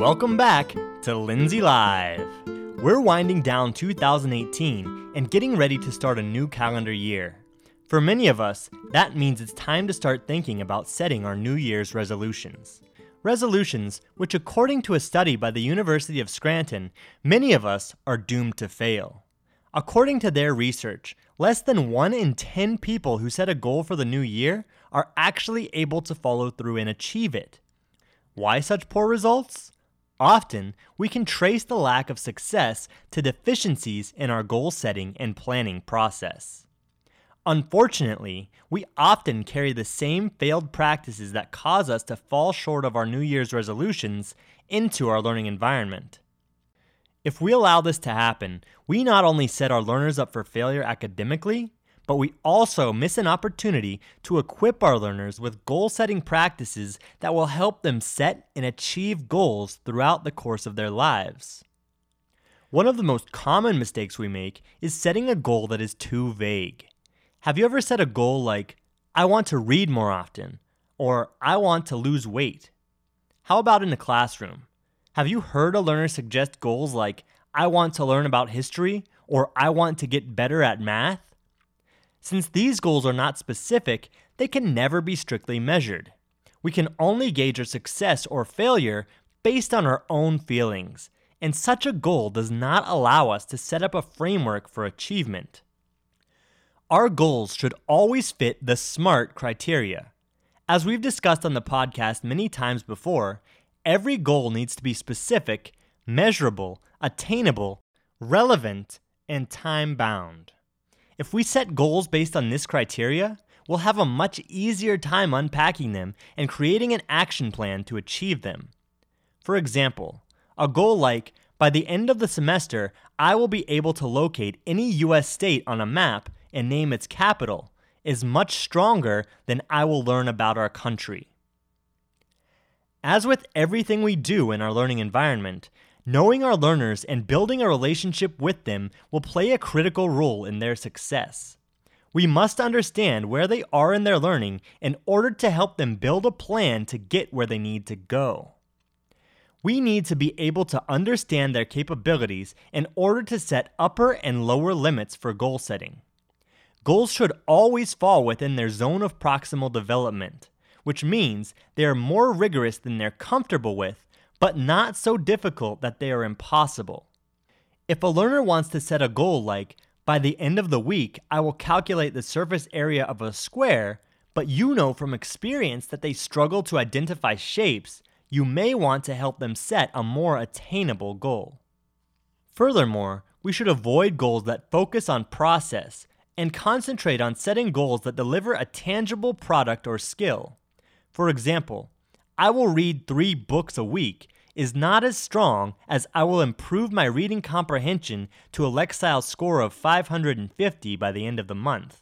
Welcome back to Lindsay Live. We're winding down 2018 and getting ready to start a new calendar year. For many of us, that means it's time to start thinking about setting our New Year's resolutions. Resolutions, which, according to a study by the University of Scranton, many of us are doomed to fail. According to their research, less than 1 in 10 people who set a goal for the new year are actually able to follow through and achieve it. Why such poor results? Often, we can trace the lack of success to deficiencies in our goal setting and planning process. Unfortunately, we often carry the same failed practices that cause us to fall short of our New Year's resolutions into our learning environment. If we allow this to happen, we not only set our learners up for failure academically, but we also miss an opportunity to equip our learners with goal setting practices that will help them set and achieve goals throughout the course of their lives. One of the most common mistakes we make is setting a goal that is too vague. Have you ever set a goal like, I want to read more often, or I want to lose weight? How about in the classroom? Have you heard a learner suggest goals like, I want to learn about history, or I want to get better at math? Since these goals are not specific, they can never be strictly measured. We can only gauge our success or failure based on our own feelings, and such a goal does not allow us to set up a framework for achievement. Our goals should always fit the SMART criteria. As we've discussed on the podcast many times before, every goal needs to be specific, measurable, attainable, relevant, and time bound. If we set goals based on this criteria, we'll have a much easier time unpacking them and creating an action plan to achieve them. For example, a goal like, by the end of the semester, I will be able to locate any US state on a map and name its capital is much stronger than I will learn about our country. As with everything we do in our learning environment, knowing our learners and building a relationship with them will play a critical role in their success. We must understand where they are in their learning in order to help them build a plan to get where they need to go. We need to be able to understand their capabilities in order to set upper and lower limits for goal setting. Goals should always fall within their zone of proximal development, which means they are more rigorous than they're comfortable with, but not so difficult that they are impossible. If a learner wants to set a goal like, by the end of the week, I will calculate the surface area of a square, but you know from experience that they struggle to identify shapes, you may want to help them set a more attainable goal. Furthermore, we should avoid goals that focus on process and concentrate on setting goals that deliver a tangible product or skill. For example, I will read three books a week is not as strong as I will improve my reading comprehension to a Lexile score of 550 by the end of the month.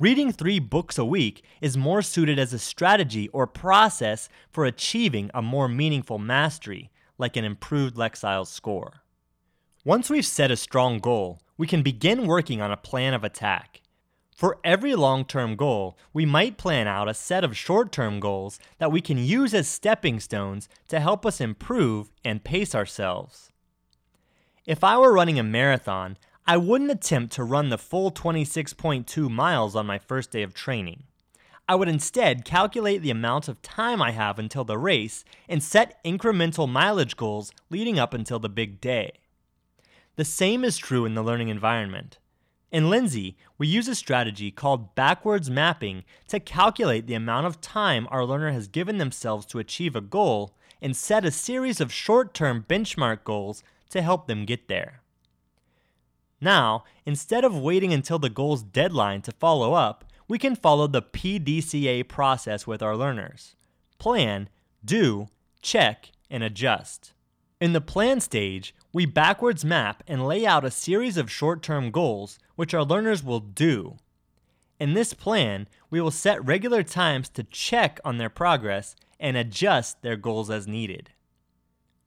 Reading three books a week is more suited as a strategy or process for achieving a more meaningful mastery, like an improved Lexile score. Once we've set a strong goal, we can begin working on a plan of attack. For every long term goal, we might plan out a set of short term goals that we can use as stepping stones to help us improve and pace ourselves. If I were running a marathon, I wouldn't attempt to run the full 26.2 miles on my first day of training. I would instead calculate the amount of time I have until the race and set incremental mileage goals leading up until the big day. The same is true in the learning environment. In Lindsay, we use a strategy called backwards mapping to calculate the amount of time our learner has given themselves to achieve a goal and set a series of short term benchmark goals to help them get there. Now, instead of waiting until the goal's deadline to follow up, we can follow the PDCA process with our learners plan, do, check, and adjust. In the plan stage, we backwards map and lay out a series of short term goals which our learners will do. In this plan, we will set regular times to check on their progress and adjust their goals as needed.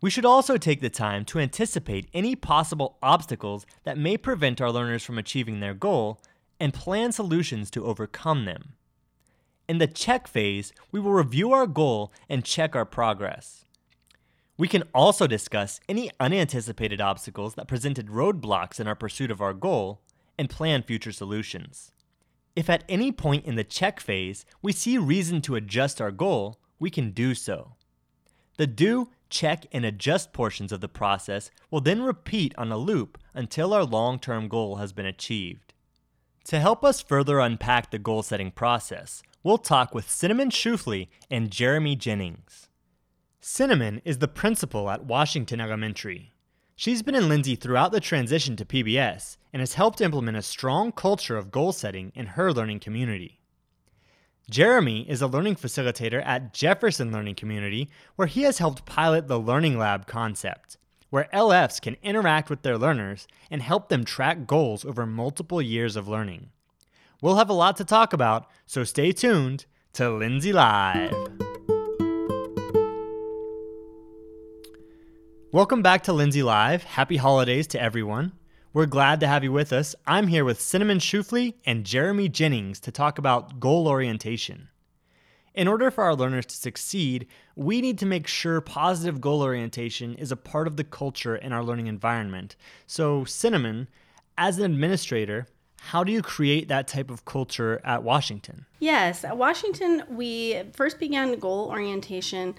We should also take the time to anticipate any possible obstacles that may prevent our learners from achieving their goal and plan solutions to overcome them. In the check phase, we will review our goal and check our progress. We can also discuss any unanticipated obstacles that presented roadblocks in our pursuit of our goal and plan future solutions. If at any point in the check phase we see reason to adjust our goal, we can do so. The do, check, and adjust portions of the process will then repeat on a loop until our long term goal has been achieved. To help us further unpack the goal setting process, we'll talk with Cinnamon Schufley and Jeremy Jennings. Cinnamon is the principal at Washington Elementary. She's been in Lindsay throughout the transition to PBS and has helped implement a strong culture of goal setting in her learning community. Jeremy is a learning facilitator at Jefferson Learning Community, where he has helped pilot the Learning Lab concept, where LFs can interact with their learners and help them track goals over multiple years of learning. We'll have a lot to talk about, so stay tuned to Lindsay Live. Welcome back to Lindsay Live. Happy holidays to everyone. We're glad to have you with us. I'm here with Cinnamon Schufley and Jeremy Jennings to talk about goal orientation. In order for our learners to succeed, we need to make sure positive goal orientation is a part of the culture in our learning environment. So, Cinnamon, as an administrator, how do you create that type of culture at Washington? Yes, at Washington, we first began goal orientation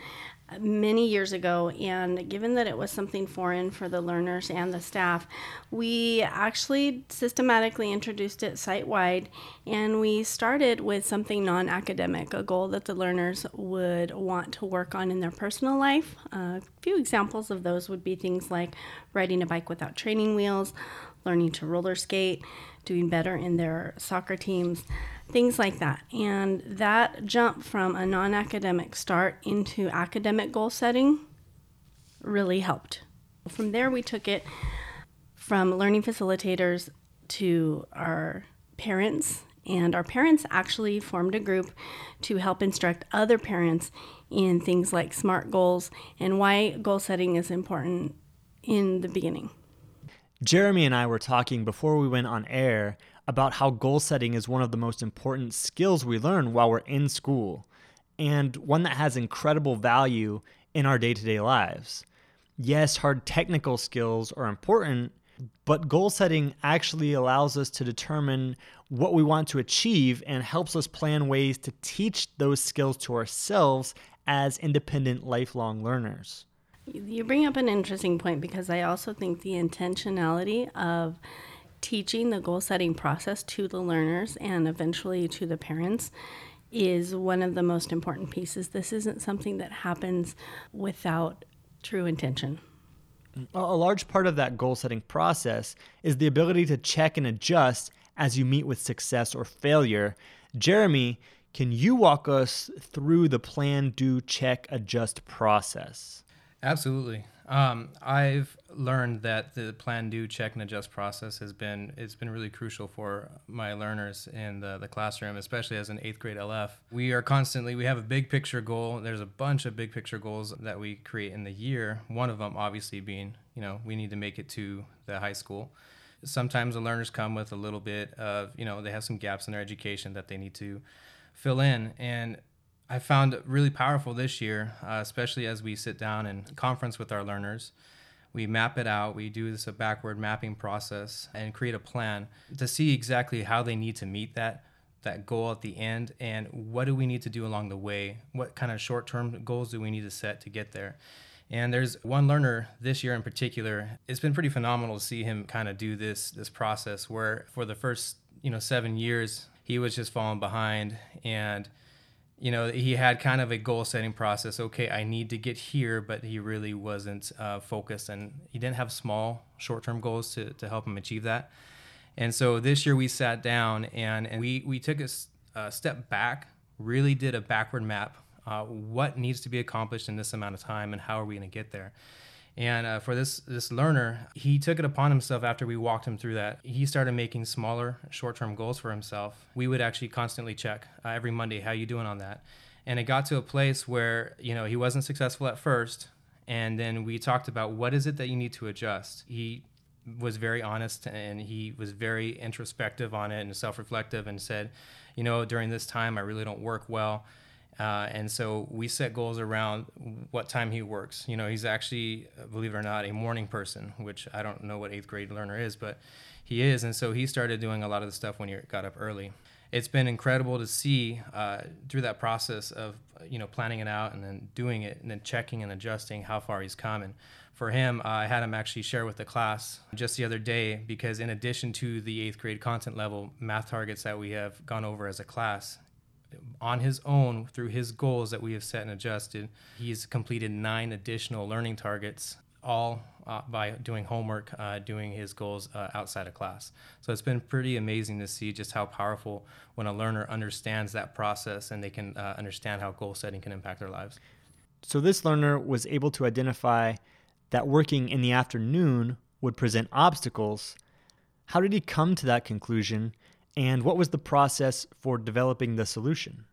many years ago, and given that it was something foreign for the learners and the staff, we actually systematically introduced it site wide. And we started with something non academic, a goal that the learners would want to work on in their personal life. A few examples of those would be things like riding a bike without training wheels, learning to roller skate, doing better in their soccer teams things like that. And that jump from a non academic start into academic goal setting really helped. From there, we took it from learning facilitators to our parents, and our parents actually formed a group to help instruct other parents in things like SMART goals and why goal setting is important in the beginning. Jeremy and I were talking before we went on air about how goal setting is one of the most important skills we learn while we're in school, and one that has incredible value in our day to day lives. Yes, hard technical skills are important, but goal setting actually allows us to determine what we want to achieve and helps us plan ways to teach those skills to ourselves as independent lifelong learners. You bring up an interesting point because I also think the intentionality of teaching the goal setting process to the learners and eventually to the parents is one of the most important pieces. This isn't something that happens without true intention. A large part of that goal setting process is the ability to check and adjust as you meet with success or failure. Jeremy, can you walk us through the plan, do, check, adjust process? Absolutely. Um, I've learned that the plan, do, check, and adjust process has been it's been really crucial for my learners in the, the classroom, especially as an eighth grade LF. We are constantly we have a big picture goal. There's a bunch of big picture goals that we create in the year. One of them, obviously, being you know we need to make it to the high school. Sometimes the learners come with a little bit of you know they have some gaps in their education that they need to fill in and I found really powerful this year, uh, especially as we sit down and conference with our learners. We map it out. We do this a backward mapping process and create a plan to see exactly how they need to meet that that goal at the end and what do we need to do along the way. What kind of short-term goals do we need to set to get there? And there's one learner this year in particular. It's been pretty phenomenal to see him kind of do this this process where for the first you know seven years he was just falling behind and you know, he had kind of a goal setting process. Okay, I need to get here, but he really wasn't uh, focused and he didn't have small short term goals to, to help him achieve that. And so this year we sat down and, and we, we took a, a step back, really did a backward map. Uh, what needs to be accomplished in this amount of time and how are we going to get there? And uh, for this this learner, he took it upon himself after we walked him through that. He started making smaller, short-term goals for himself. We would actually constantly check uh, every Monday, how you doing on that? And it got to a place where you know he wasn't successful at first, and then we talked about what is it that you need to adjust. He was very honest and he was very introspective on it and self-reflective and said, you know, during this time I really don't work well Uh, and so we set goals around what time he works. You know, he's actually, believe it or not, a morning person, which I don't know what eighth grade learner is, but he is. And so he started doing a lot of the stuff when he got up early. It's been incredible to see uh, through that process of, you know, planning it out and then doing it and then checking and adjusting how far he's come. And for him, uh, I had him actually share with the class just the other day because, in addition to the eighth grade content level math targets that we have gone over as a class, on his own through his goals that we have set and adjusted, he's completed nine additional learning targets, all uh, by doing homework, uh, doing his goals uh, outside of class. So it's been pretty amazing to see just how powerful when a learner understands that process and they can uh, understand how goal setting can impact their lives. So this learner was able to identify that working in the afternoon would present obstacles. How did he come to that conclusion? And what was the process for developing the solution?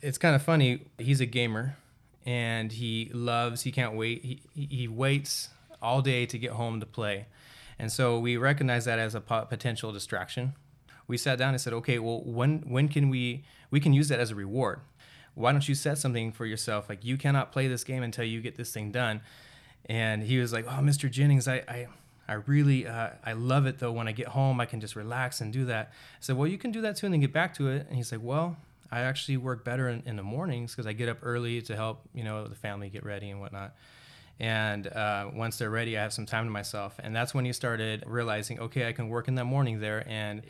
It's kind of funny. He's a gamer and he loves, he can't wait. He, he waits all day to get home to play. And so we recognize that as a potential distraction. We sat down and said, okay, well, when, when can we, we can use that as a reward. Why don't you set something for yourself? Like, you cannot play this game until you get this thing done. And he was like, oh, Mr. Jennings, I, I, I really, uh, I love it though. When I get home, I can just relax and do that. I said, well, you can do that too and then get back to it. And he's like, well, I actually work better in, in the mornings because I get up early to help, you know, the family get ready and whatnot. And uh, once they're ready, I have some time to myself. And that's when he started realizing, okay, I can work in that morning there and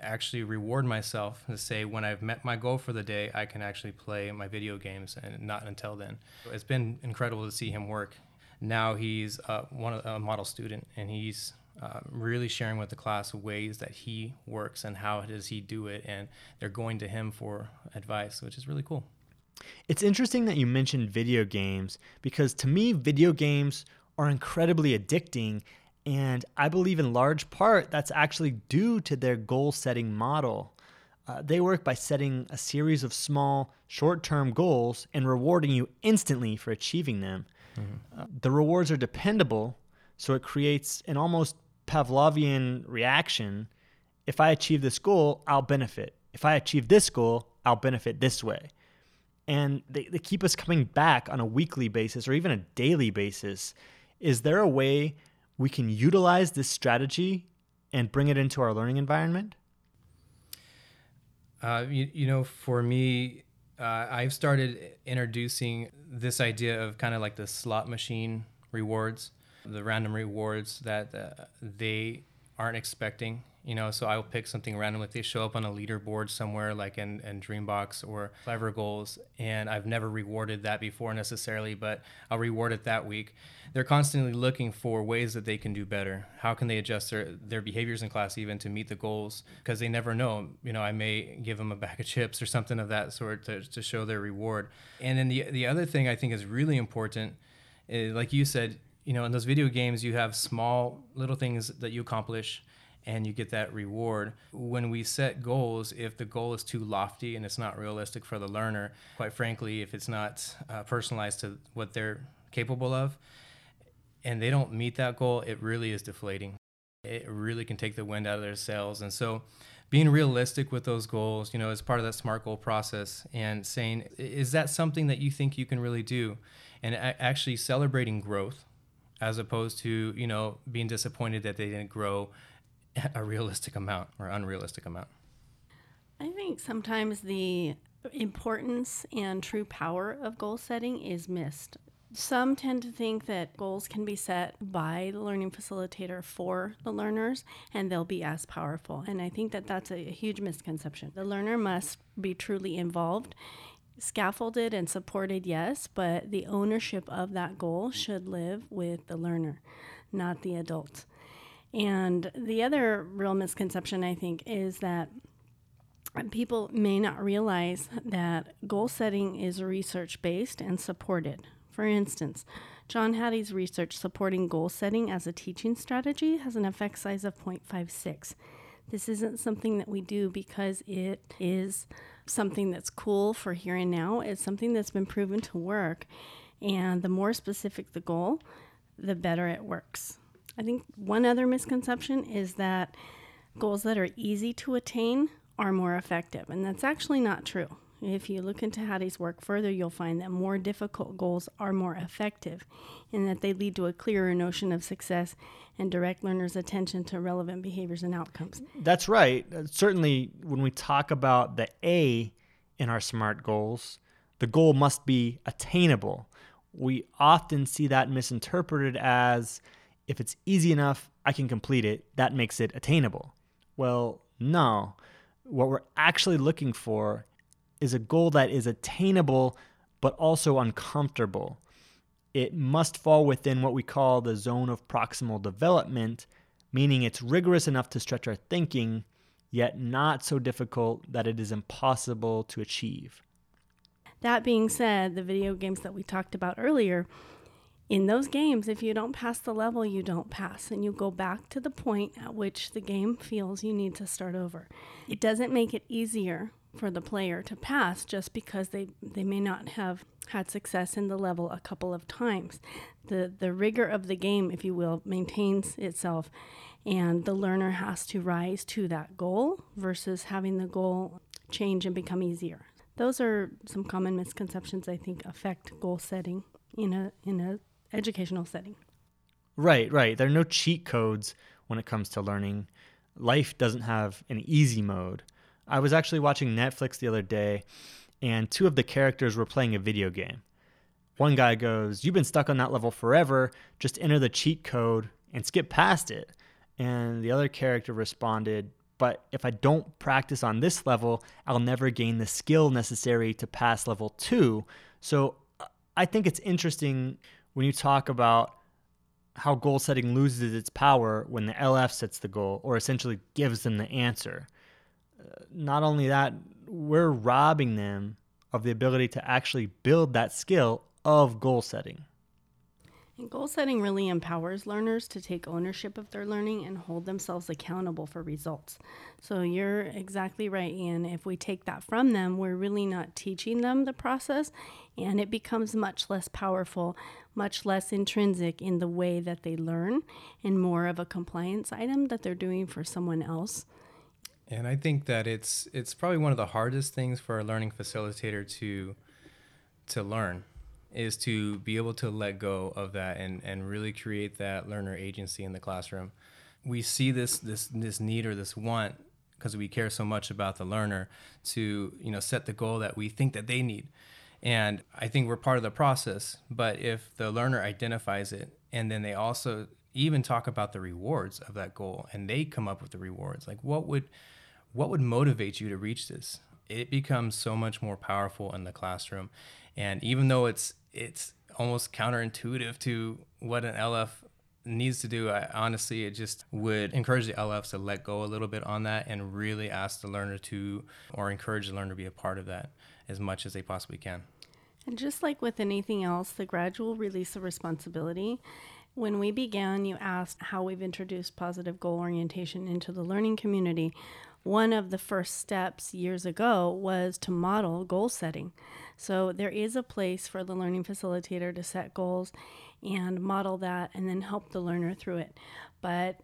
actually reward myself to say when I've met my goal for the day, I can actually play my video games and not until then. It's been incredible to see him work now he's uh, one of, a model student and he's uh, really sharing with the class ways that he works and how does he do it and they're going to him for advice which is really cool. It's interesting that you mentioned video games because to me video games are incredibly addicting and i believe in large part that's actually due to their goal setting model. Uh, they work by setting a series of small short-term goals and rewarding you instantly for achieving them Mm-hmm. Uh, the rewards are dependable, so it creates an almost Pavlovian reaction. If I achieve this goal, I'll benefit. If I achieve this goal, I'll benefit this way. And they, they keep us coming back on a weekly basis or even a daily basis. Is there a way we can utilize this strategy and bring it into our learning environment? Uh, you, you know, for me, uh, I've started introducing this idea of kind of like the slot machine rewards, the random rewards that uh, they aren't expecting. You know, so I'll pick something random if they show up on a leaderboard somewhere like in, in Dreambox or Clever Goals, and I've never rewarded that before necessarily, but I'll reward it that week. They're constantly looking for ways that they can do better. How can they adjust their, their behaviors in class even to meet the goals? Because they never know. You know, I may give them a bag of chips or something of that sort to, to show their reward. And then the, the other thing I think is really important is, like you said, you know, in those video games, you have small little things that you accomplish and you get that reward. When we set goals, if the goal is too lofty and it's not realistic for the learner, quite frankly, if it's not uh, personalized to what they're capable of, and they don't meet that goal, it really is deflating. It really can take the wind out of their sails. And so, being realistic with those goals, you know, as part of that SMART goal process and saying, is that something that you think you can really do? And actually celebrating growth as opposed to, you know, being disappointed that they didn't grow a realistic amount or unrealistic amount? I think sometimes the importance and true power of goal setting is missed. Some tend to think that goals can be set by the learning facilitator for the learners and they'll be as powerful. And I think that that's a huge misconception. The learner must be truly involved, scaffolded and supported, yes, but the ownership of that goal should live with the learner, not the adult. And the other real misconception, I think, is that people may not realize that goal setting is research based and supported. For instance, John Hattie's research supporting goal setting as a teaching strategy has an effect size of 0.56. This isn't something that we do because it is something that's cool for here and now. It's something that's been proven to work. And the more specific the goal, the better it works. I think one other misconception is that goals that are easy to attain are more effective, and that's actually not true. If you look into Hattie's work further, you'll find that more difficult goals are more effective in that they lead to a clearer notion of success and direct learners' attention to relevant behaviors and outcomes. That's right. Uh, certainly, when we talk about the A in our SMART goals, the goal must be attainable. We often see that misinterpreted as if it's easy enough, I can complete it, that makes it attainable. Well, no. What we're actually looking for is a goal that is attainable but also uncomfortable. It must fall within what we call the zone of proximal development, meaning it's rigorous enough to stretch our thinking, yet not so difficult that it is impossible to achieve. That being said, the video games that we talked about earlier, in those games, if you don't pass the level, you don't pass, and you go back to the point at which the game feels you need to start over. It doesn't make it easier for the player to pass just because they, they may not have had success in the level a couple of times. The, the rigor of the game, if you will, maintains itself, and the learner has to rise to that goal versus having the goal change and become easier. Those are some common misconceptions I think affect goal setting in a in a educational setting. Right, right. There are no cheat codes when it comes to learning. Life doesn't have an easy mode. I was actually watching Netflix the other day, and two of the characters were playing a video game. One guy goes, You've been stuck on that level forever, just enter the cheat code and skip past it. And the other character responded, But if I don't practice on this level, I'll never gain the skill necessary to pass level two. So uh, I think it's interesting when you talk about how goal setting loses its power when the LF sets the goal or essentially gives them the answer uh, not only that, we're robbing them of the ability to actually build that skill of goal setting. And goal setting really empowers learners to take ownership of their learning and hold themselves accountable for results. So you're exactly right, Ian. If we take that from them, we're really not teaching them the process, and it becomes much less powerful, much less intrinsic in the way that they learn, and more of a compliance item that they're doing for someone else. And I think that it's it's probably one of the hardest things for a learning facilitator to to learn is to be able to let go of that and, and really create that learner agency in the classroom. We see this this this need or this want because we care so much about the learner to you know set the goal that we think that they need. And I think we're part of the process. But if the learner identifies it and then they also even talk about the rewards of that goal and they come up with the rewards, like what would what would motivate you to reach this? It becomes so much more powerful in the classroom. And even though it's it's almost counterintuitive to what an LF needs to do, I honestly it just would encourage the LFs to let go a little bit on that and really ask the learner to or encourage the learner to be a part of that as much as they possibly can. And just like with anything else, the gradual release of responsibility when we began, you asked how we've introduced positive goal orientation into the learning community one of the first steps years ago was to model goal setting. So there is a place for the learning facilitator to set goals and model that and then help the learner through it. But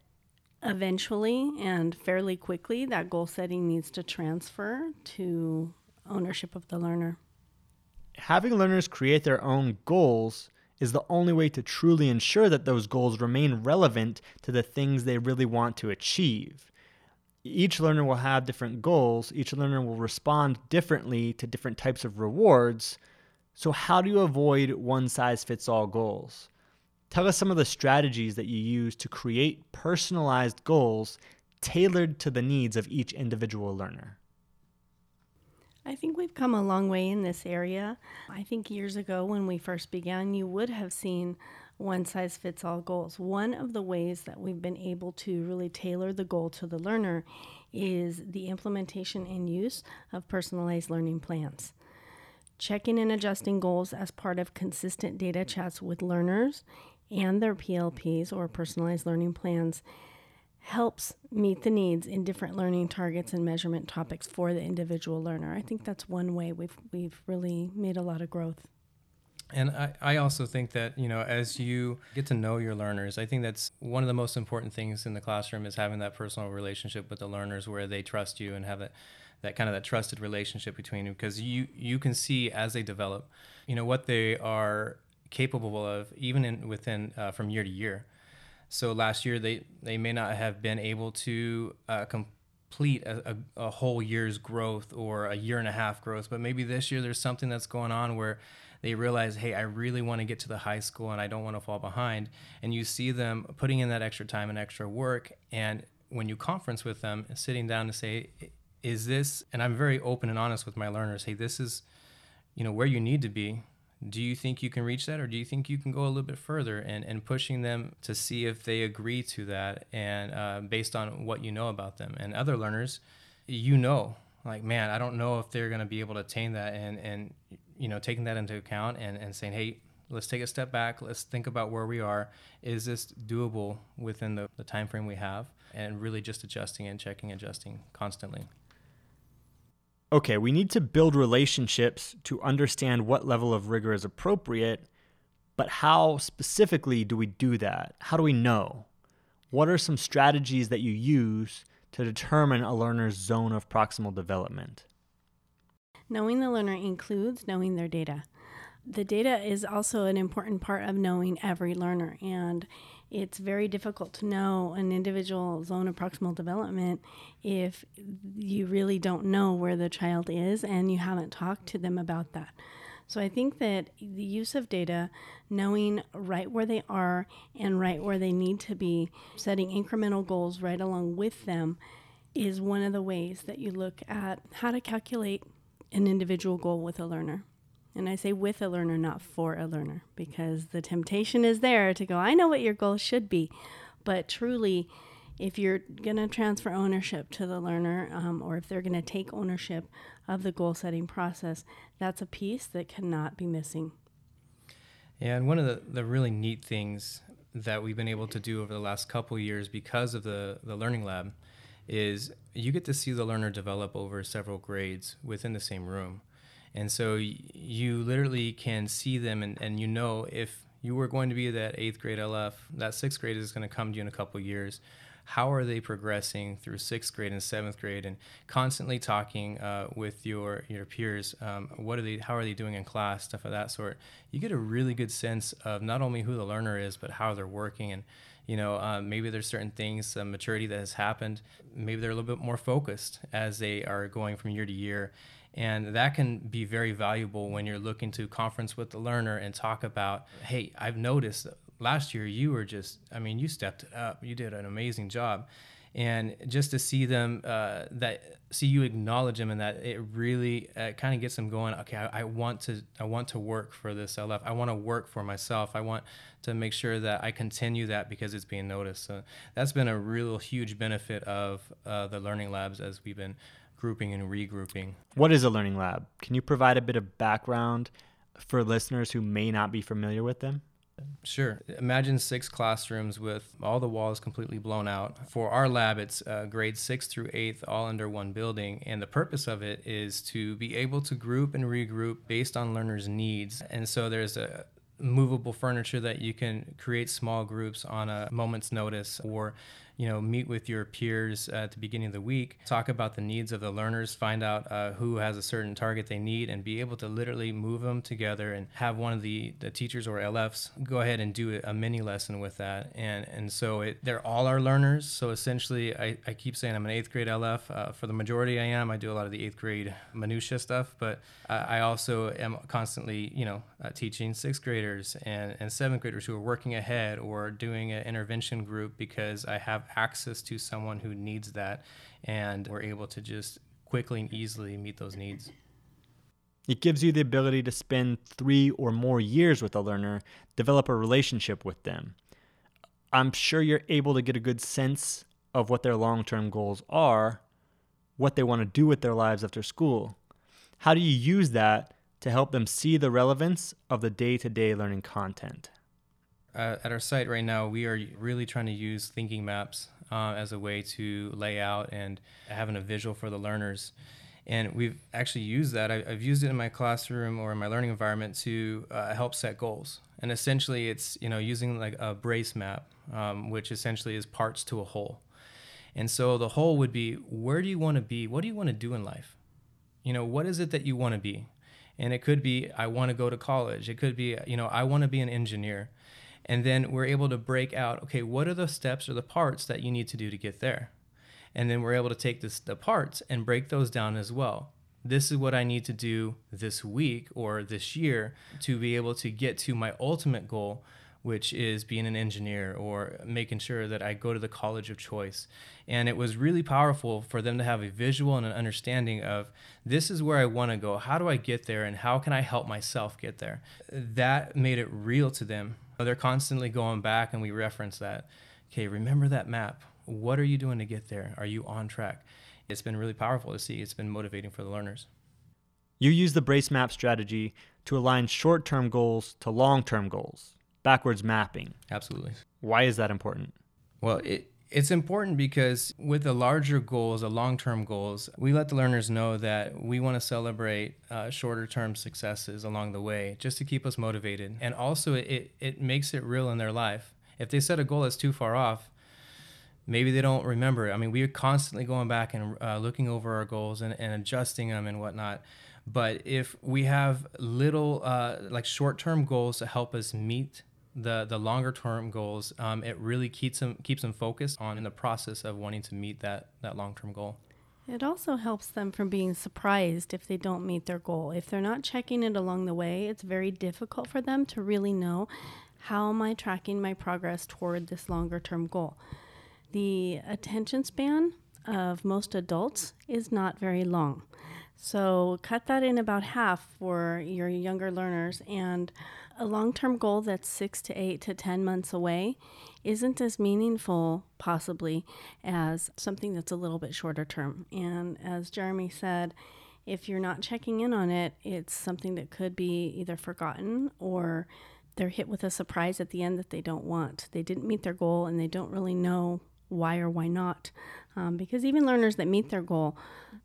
eventually and fairly quickly, that goal setting needs to transfer to ownership of the learner. Having learners create their own goals is the only way to truly ensure that those goals remain relevant to the things they really want to achieve each learner will have different goals. Each learner will respond differently to different types of rewards. So, how do you avoid one size fits all goals? Tell us some of the strategies that you use to create personalized goals tailored to the needs of each individual learner. I think we've come a long way in this area. I think years ago when we first began, you would have seen one size fits all goals. One of the ways that we've been able to really tailor the goal to the learner is the implementation and use of personalized learning plans. Checking and adjusting goals as part of consistent data chats with learners and their PLPs or personalized learning plans helps meet the needs in different learning targets and measurement topics for the individual learner. I think that's one way we've we've really made a lot of growth. And I, I also think that, you know, as you get to know your learners, I think that's one of the most important things in the classroom is having that personal relationship with the learners where they trust you and have that, that kind of that trusted relationship between you because you, you can see as they develop, you know, what they are capable of even in within uh, from year to year. So last year they, they may not have been able to uh, complete a, a, a whole year's growth or a year and a half growth, but maybe this year there's something that's going on where they realize, hey, I really want to get to the high school and I don't want to fall behind. And you see them putting in that extra time and extra work. And when you conference with them, sitting down to say, is this, and I'm very open and honest with my learners, hey, this is, you know, where you need to be. Do you think you can reach that, or do you think you can go a little bit further? And, and pushing them to see if they agree to that, and uh, based on what you know about them. And other learners, you know, like, man, I don't know if they're going to be able to attain that. And, and you know, taking that into account and, and saying, hey, let's take a step back. Let's think about where we are. Is this doable within the, the time frame we have? And really just adjusting and checking, adjusting constantly. Okay, we need to build relationships to understand what level of rigor is appropriate, but how specifically do we do that? How do we know? What are some strategies that you use to determine a learner's zone of proximal development? Knowing the learner includes knowing their data. The data is also an important part of knowing every learner, and it's very difficult to know an individual zone of proximal development if you really don't know where the child is and you haven't talked to them about that. So I think that the use of data, knowing right where they are and right where they need to be, setting incremental goals right along with them, is one of the ways that you look at how to calculate an individual goal with a learner. And I say with a learner, not for a learner, because the temptation is there to go, I know what your goal should be. But truly, if you're going to transfer ownership to the learner, um, or if they're going to take ownership of the goal setting process, that's a piece that cannot be missing. Yeah, and one of the, the really neat things that we've been able to do over the last couple years because of the, the Learning Lab is you get to see the learner develop over several grades within the same room. And so you literally can see them and, and you know if you were going to be that eighth grade LF, that sixth grade is going to come to you in a couple years. How are they progressing through sixth grade and seventh grade, and constantly talking uh, with your your peers? Um, what are they? How are they doing in class? Stuff of that sort. You get a really good sense of not only who the learner is, but how they're working and you know um, maybe there's certain things some maturity that has happened. Maybe they're a little bit more focused as they are going from year to year. And that can be very valuable when you're looking to conference with the learner and talk about hey i've noticed last year you were just i mean you stepped up. You did an amazing job and just to see them uh, that see you acknowledge them and that it really uh, kind of gets them going okay I, I, want to i want to work for this. Lf i want to work for myself. I want to make sure that i continue that because it's being noticed. So that's been a real huge benefit of uh, the learning labs as we've been grouping and regrouping. What is a learning lab? Can you provide a bit of background for listeners who may not be familiar with them Sure. Imagine six classrooms with all the walls completely blown out. For our lab, it's uh, grades six through eighth, all under one building. And the purpose of it is to be able to group and regroup based on learners' needs. And so there's a movable furniture that you can create small groups on a moment's notice or you know, meet with your peers at the beginning of the week, talk about the needs of the learners, find out uh, who has a certain target they need, and be able to literally move them together and have one of the, the teachers or LFs go ahead and do a mini lesson with that. And and so it, they're all our learners. So essentially, I, I keep saying I'm an eighth grade LF. Uh, for the majority, I am. I do a lot of the eighth grade minutia stuff, but uh, I also am constantly, you know, uh, teaching sixth graders and, and seventh graders who are working ahead or doing an intervention group because I have access to someone who needs that and we're able to just quickly and easily meet those needs. It gives you the ability to spend three or more years with a learner, develop a relationship with them. I'm sure you're able to get a good sense of what their long term goals are, what they want to do with their lives after school. How do you use that to help them see the relevance of the day to day learning content? Uh, at our site right now, we are really trying to use thinking maps uh, as a way to lay out and having a visual for the learners. And we've actually used that. I, have used it in my classroom or in my learning environment to uh, help set goals. And essentially, it's you know using like a brace map, um, which essentially is parts to a whole. And so the whole would be where do you want to be? What do you want to do in life? You know, what is it that you want to be? And it could be, I want to go to college. It could be, you know, I want to be an engineer. And then we're able to break out, okay, what are the steps or the parts that you need to do to get there? And then we're able to take this, the parts and break those down as well. This is what I need to do this week or this year to be able to get to my ultimate goal, which is being an engineer or making sure that I go to the college of choice. And it was really powerful for them to have a visual and an understanding of this is where I want to go. How do I get there? And how can I help myself get there? That made it real to them. They're constantly going back, and we reference that. Okay, remember that map. What are you doing to get there? Are you on track? It's been really powerful to see. It's been motivating for the learners. You use the brace map strategy to align short term goals to long term goals backwards mapping. Absolutely. Why is that important? Well, it, it's important because with the larger goals, the long term goals, we let the learners know that we want to celebrate uh, shorter term successes along the way just to keep us motivated. And also, it, it makes it real in their life. If they set a goal that's too far off, maybe they don't remember it. I mean, we're constantly going back and uh, looking over our goals and, and adjusting them and whatnot. But if we have little, uh, like short term goals to help us meet the the longer term goals, um, it really keeps them keeps them focused on in the process of wanting to meet that that long term goal. It also helps them from being surprised if they don't meet their goal. If they're not checking it along the way, it's very difficult for them to really know how am I tracking my progress toward this longer term goal. The attention span of most adults is not very long. So cut that in about half for your younger learners and a long term goal that's six to eight to 10 months away isn't as meaningful, possibly, as something that's a little bit shorter term. And as Jeremy said, if you're not checking in on it, it's something that could be either forgotten or they're hit with a surprise at the end that they don't want. They didn't meet their goal and they don't really know why or why not. Um, because even learners that meet their goal,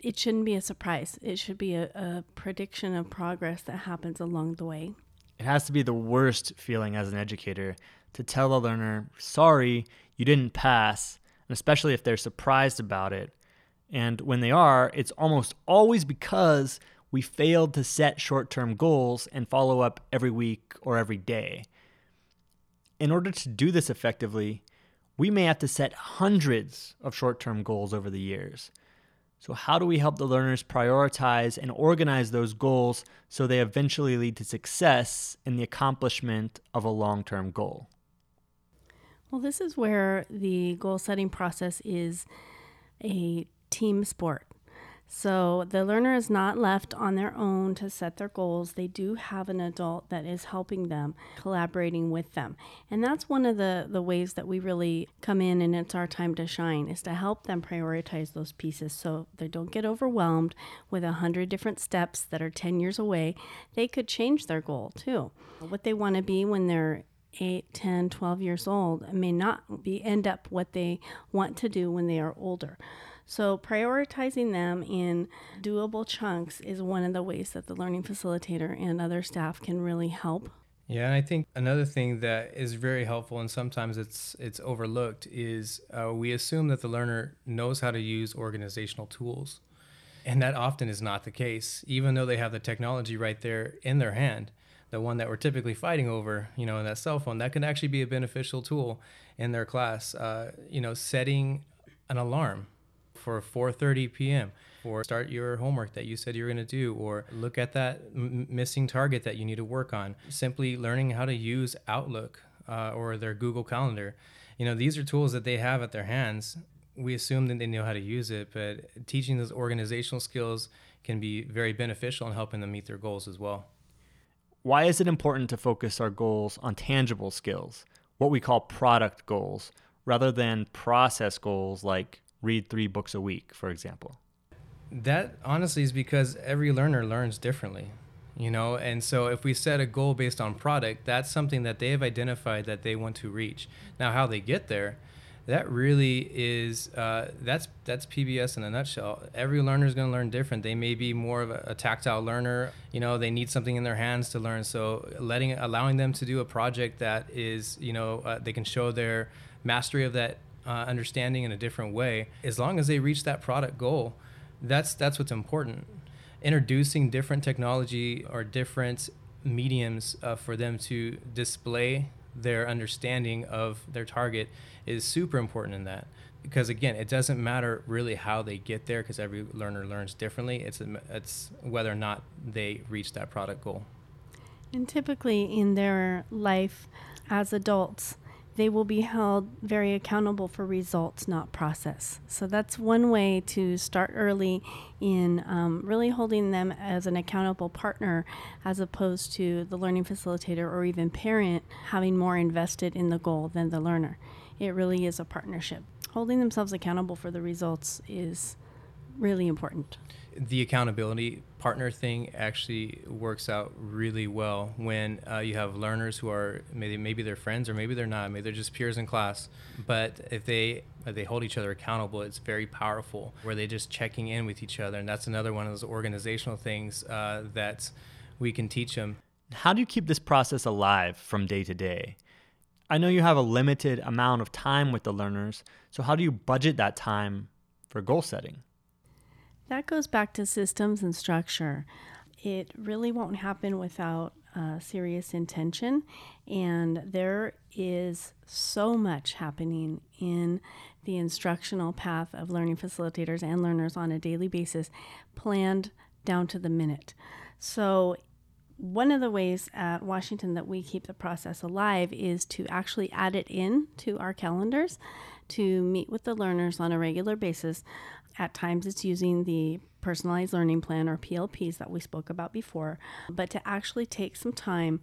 it shouldn't be a surprise. It should be a, a prediction of progress that happens along the way. It has to be the worst feeling as an educator to tell a learner, sorry, you didn't pass, and especially if they're surprised about it. And when they are, it's almost always because we failed to set short term goals and follow up every week or every day. In order to do this effectively, we may have to set hundreds of short term goals over the years. So, how do we help the learners prioritize and organize those goals so they eventually lead to success in the accomplishment of a long term goal? Well, this is where the goal setting process is a team sport. So the learner is not left on their own to set their goals. They do have an adult that is helping them, collaborating with them. And that's one of the, the ways that we really come in and it's our time to shine is to help them prioritize those pieces so they don't get overwhelmed with a hundred different steps that are 10 years away. They could change their goal too. What they want to be when they're 8, 10, 12 years old may not be end up what they want to do when they are older. So, prioritizing them in doable chunks is one of the ways that the learning facilitator and other staff can really help. Yeah, and I think another thing that is very helpful, and sometimes it's it's overlooked, is uh, we assume that the learner knows how to use organizational tools, and that often is not the case. Even though they have the technology right there in their hand, the one that we're typically fighting over, you know, in that cell phone, that can actually be a beneficial tool in their class. Uh, you know, setting an alarm for 4:30 p.m. or start your homework that you said you were going to do or look at that m- missing target that you need to work on. Simply learning how to use Outlook uh, or their Google Calendar. You know, these are tools that they have at their hands. We assume that they know how to use it, but teaching those organizational skills can be very beneficial in helping them meet their goals as well. Why is it important to focus our goals on tangible skills, what we call product goals, rather than process goals like read three books a week, for example? That honestly is because every learner learns differently, you know? And so if we set a goal based on product, that's something that they have identified that they want to reach. Now, how they get there, that really is uh, that's that's PBS in a nutshell. Every learner is going to learn different. They may be more of a, a, tactile learner. You know, they need something in their hands to learn. So letting allowing them to do a project that is you know uh, they can show their mastery of that uh, understanding in a different way. As long as they reach that product goal, that's that's what's important. Introducing different technology or different mediums uh, for them to display their understanding of their target is super important in that because again it doesn't matter really how they get there because every learner learns differently it's it's whether or not they reach that product goal and typically in their life as adults they will be held very accountable for results, not process. So that's one way to start early in um, really holding them as an accountable partner as opposed to the learning facilitator or even parent having more invested in the goal than the learner. It really is a partnership. Holding themselves accountable for the results is really important. The accountability partner thing actually works out really well when uh, you have learners who are maybe maybe they're friends or maybe they're not maybe they're just peers in class. But if they if they hold each other accountable it's very powerful where they just checking in with each other. And that's another one of those organizational things uh, that we can teach them how do you keep this process alive from day to day? I know you have a limited amount of time with the learners so how do you budget that time for goal setting that goes back to systems and structure. It really won't happen without uh, serious intention, and there is so much happening in the instructional path of learning facilitators and learners on a daily basis, planned down to the minute. So, one of the ways at Washington that we keep the process alive is to actually add it in to our calendars to meet with the learners on a regular basis at times, it's using the personalized learning plan or PLPs that we spoke about before, but to actually take some time,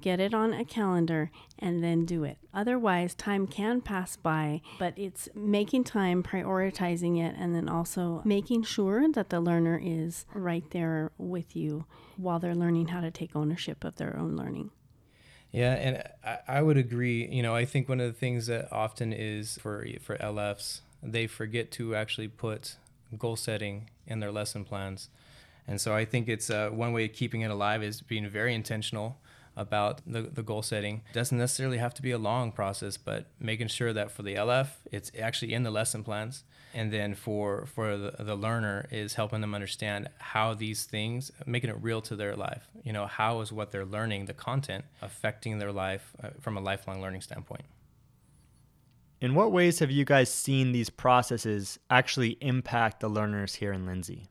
get it on a calendar, and then do it. Otherwise, time can pass by, but it's making time, prioritizing it, and then also making sure that the learner is right there with you while they're learning how to take ownership of their own learning. Yeah, and I, would agree. You know, I think one of the things that often is for for LFs they forget to actually put goal setting in their lesson plans. And so I think it's uh, one way of keeping it alive is being very intentional about the, the goal setting. It doesn't necessarily have to be a long process, but making sure that for the LF, it's actually in the lesson plans. And then for, for the, the learner is helping them understand how these things, making it real to their life. You know, how is what they're learning, the content, affecting their life uh, from a lifelong learning standpoint. In what ways have you guys seen these processes actually impact the learners here in Lindsay?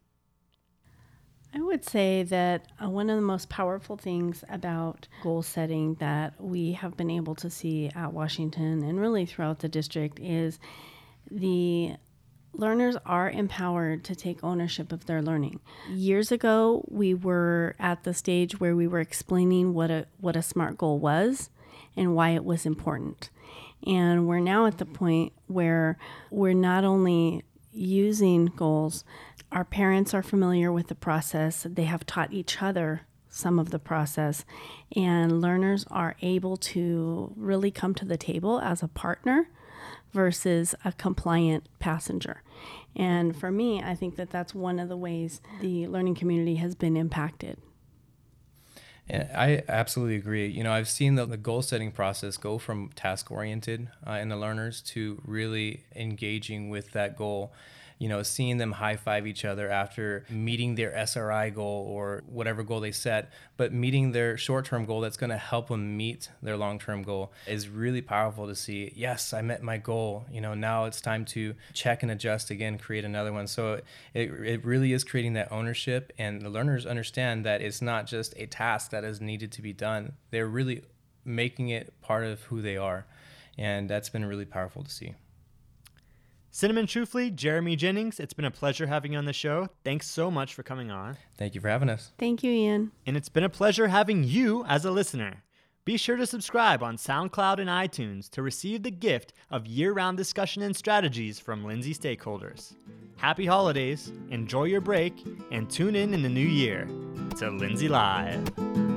I would say that uh, one of the most powerful things about goal setting that we have been able to see at Washington and really throughout the district is the learners are empowered to take ownership of their learning. Years ago, we were at the stage where we were explaining what a what a SMART goal was and why it was important. And we're now at the point where we're not only using goals, our parents are familiar with the process, they have taught each other some of the process, and learners are able to really come to the table as a partner versus a compliant passenger. And for me, I think that that's one of the ways the learning community has been impacted. I absolutely agree. You know, I've seen the, the goal setting process go from task oriented uh, in the learners to really engaging with that goal you know, seeing them high five each other after meeting their SRI goal or whatever goal they set, but meeting their short term goal that's going to help them meet their long term goal is really powerful to see. Yes, I met my goal. You know, now it's time to check and adjust again, create another one. So it, it really is creating that ownership, and the learners understand that it's not just a task that is needed to be done. They're really making it part of who they are. And that's been really powerful to see. Cinnamon Truthfully, Jeremy Jennings, it's been a pleasure having you on the show. Thanks so much for coming on. Thank you for having us. Thank you, Ian. And it's been a pleasure having you as a listener. Be sure to subscribe on SoundCloud and iTunes to receive the gift of year round discussion and strategies from Lindsay stakeholders. Happy holidays, enjoy your break, and tune in in the new year to Lindsay Live.